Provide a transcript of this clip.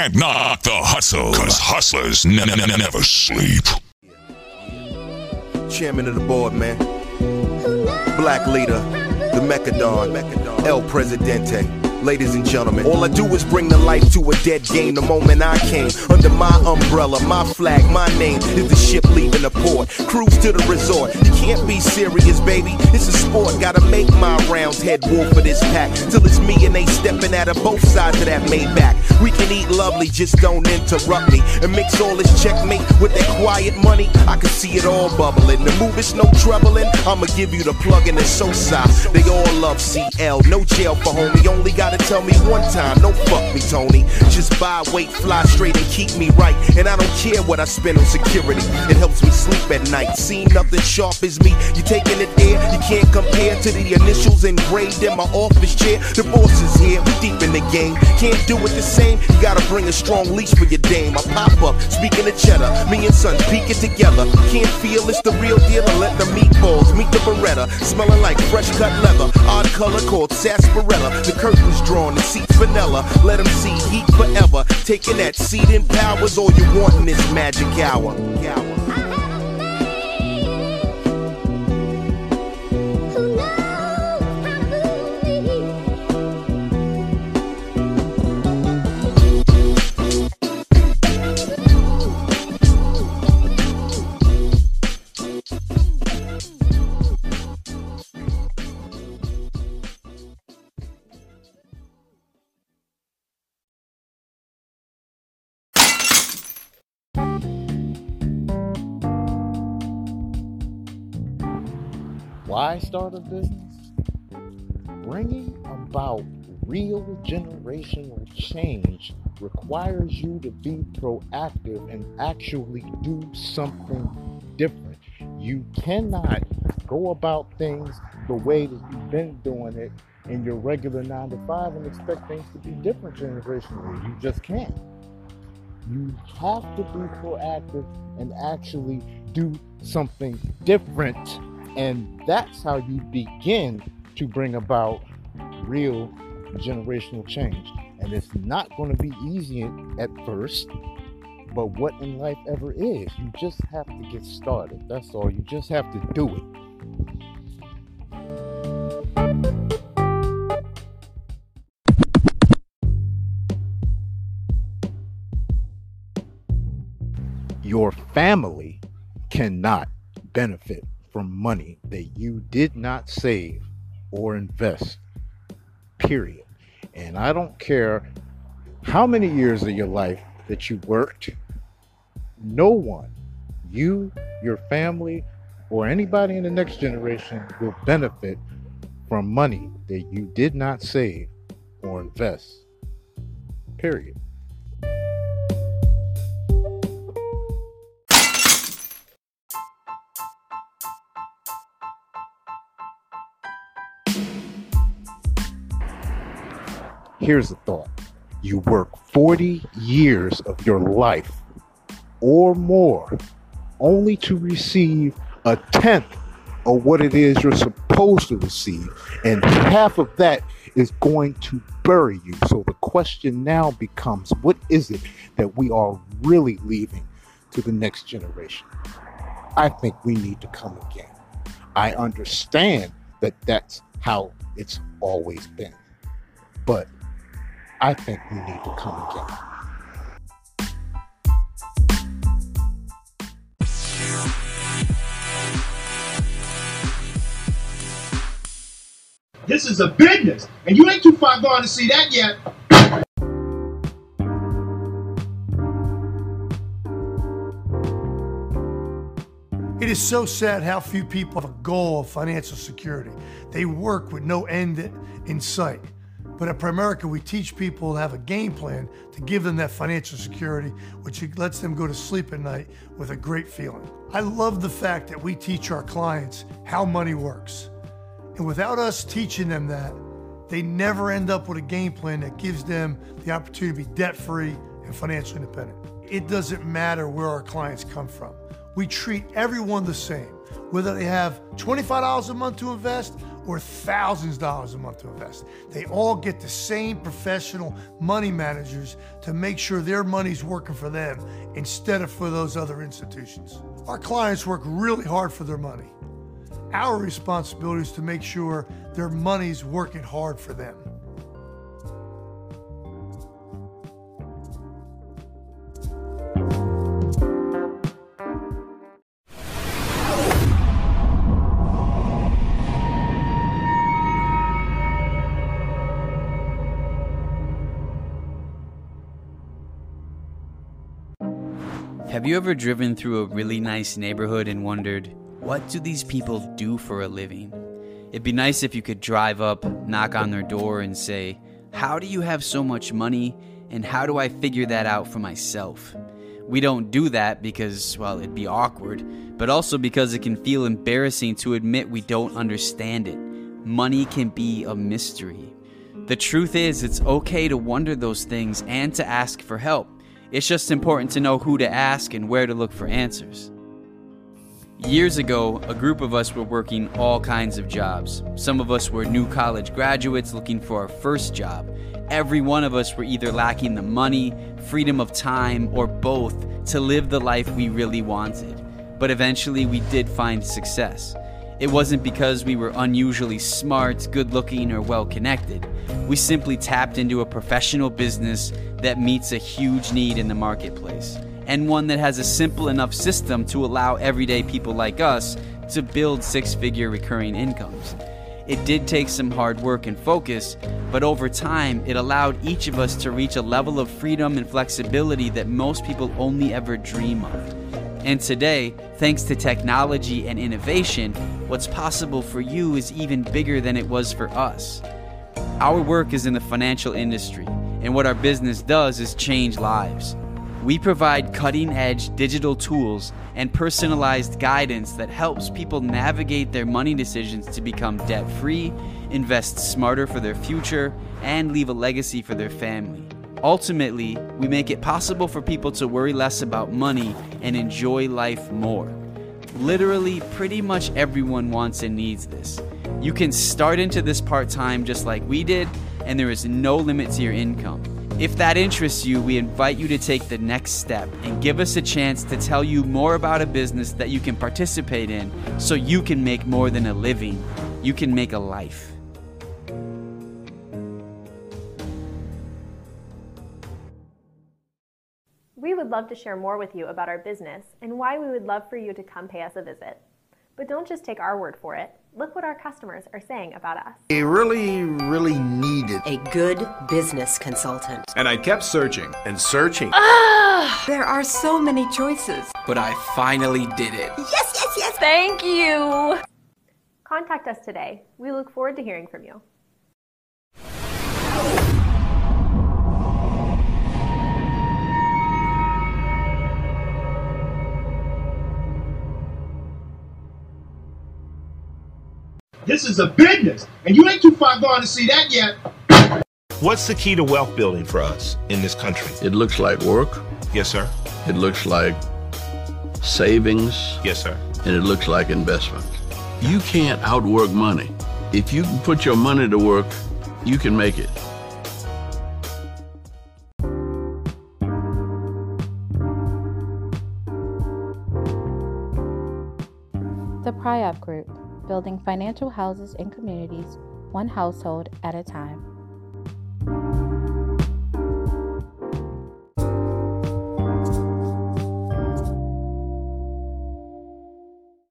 can't knock the hustle, cause hustlers n- n- never sleep. Chairman of the board, man. Black leader, the Mechadon, El Presidente. Ladies and gentlemen, all I do is bring the life to a dead game the moment I came. Under my umbrella, my flag, my name is the ship leaving the port. Cruise to the resort. You can't be serious, baby. It's a sport. Gotta make my rounds, head wolf for this pack. Till it's me and they stepping out of both sides of that Maybach. We can eat lovely, just don't interrupt me. And mix all this checkmate with that quiet money. I can see it all bubbling. The move is no troubling. I'ma give you the plug in the so side. They all love CL. No jail for homie. Only gotta tell me one time. No fuck me, Tony. Just buy, wait, fly straight and keep me right. And I don't care what I spend on security. It helps me sleep at night. See nothing sharp as me. You taking it there? You can't compare to the initials engraved in my office chair. The boss is here. We deep in the game. Can't do it the same. You gotta bring a strong leash for your dame. I pop up, speaking of cheddar. Me and son peeking together. Can't feel it's the real deal. And let the meatballs meet the Beretta. Smelling like fresh cut leather. Odd color called sarsaparilla. The curtains drawn, the seats vanilla. Let them see heat forever. Taking that seat in power's all you want in this magic hour. Why start a business? Bringing about real generational change requires you to be proactive and actually do something different. You cannot go about things the way that you've been doing it in your regular nine to five and expect things to be different generationally. You just can't. You have to be proactive and actually do something different. And that's how you begin to bring about real generational change. And it's not going to be easy at first, but what in life ever is, you just have to get started. That's all. You just have to do it. Your family cannot benefit from money that you did not save or invest. Period. And I don't care how many years of your life that you worked, no one, you, your family, or anybody in the next generation will benefit from money that you did not save or invest. Period. Here's the thought you work 40 years of your life or more only to receive a tenth of what it is you're supposed to receive, and half of that is going to bury you. So the question now becomes what is it that we are really leaving to the next generation? I think we need to come again. I understand that that's how it's always been. But I think we need to come again. This is a business, and you ain't too far gone to see that yet. It is so sad how few people have a goal of financial security. They work with no end in sight. But at Primerica, we teach people to have a game plan to give them that financial security, which lets them go to sleep at night with a great feeling. I love the fact that we teach our clients how money works. And without us teaching them that, they never end up with a game plan that gives them the opportunity to be debt free and financially independent. It doesn't matter where our clients come from. We treat everyone the same. Whether they have $25 a month to invest or thousands of dollars a month to invest. They all get the same professional money managers to make sure their money's working for them instead of for those other institutions. Our clients work really hard for their money. Our responsibility is to make sure their money's working hard for them. Have you ever driven through a really nice neighborhood and wondered, what do these people do for a living? It'd be nice if you could drive up, knock on their door, and say, How do you have so much money, and how do I figure that out for myself? We don't do that because, well, it'd be awkward, but also because it can feel embarrassing to admit we don't understand it. Money can be a mystery. The truth is, it's okay to wonder those things and to ask for help. It's just important to know who to ask and where to look for answers. Years ago, a group of us were working all kinds of jobs. Some of us were new college graduates looking for our first job. Every one of us were either lacking the money, freedom of time, or both to live the life we really wanted. But eventually, we did find success. It wasn't because we were unusually smart, good looking, or well connected. We simply tapped into a professional business that meets a huge need in the marketplace, and one that has a simple enough system to allow everyday people like us to build six figure recurring incomes. It did take some hard work and focus, but over time, it allowed each of us to reach a level of freedom and flexibility that most people only ever dream of. And today, thanks to technology and innovation, what's possible for you is even bigger than it was for us. Our work is in the financial industry, and what our business does is change lives. We provide cutting edge digital tools and personalized guidance that helps people navigate their money decisions to become debt free, invest smarter for their future, and leave a legacy for their family. Ultimately, we make it possible for people to worry less about money and enjoy life more. Literally, pretty much everyone wants and needs this. You can start into this part time just like we did, and there is no limit to your income. If that interests you, we invite you to take the next step and give us a chance to tell you more about a business that you can participate in so you can make more than a living. You can make a life. Would love to share more with you about our business and why we would love for you to come pay us a visit. But don't just take our word for it. Look what our customers are saying about us. They really, really needed a good business consultant. And I kept searching and searching. Ah, there are so many choices. But I finally did it. Yes, yes, yes. Thank you. Contact us today. We look forward to hearing from you. This is a business, and you ain't too far gone to see that yet. What's the key to wealth building for us in this country? It looks like work. Yes, sir. It looks like savings. Yes, sir. And it looks like investment. You can't outwork money. If you can put your money to work, you can make it. The PRIOP Group building financial houses and communities, one household at a time.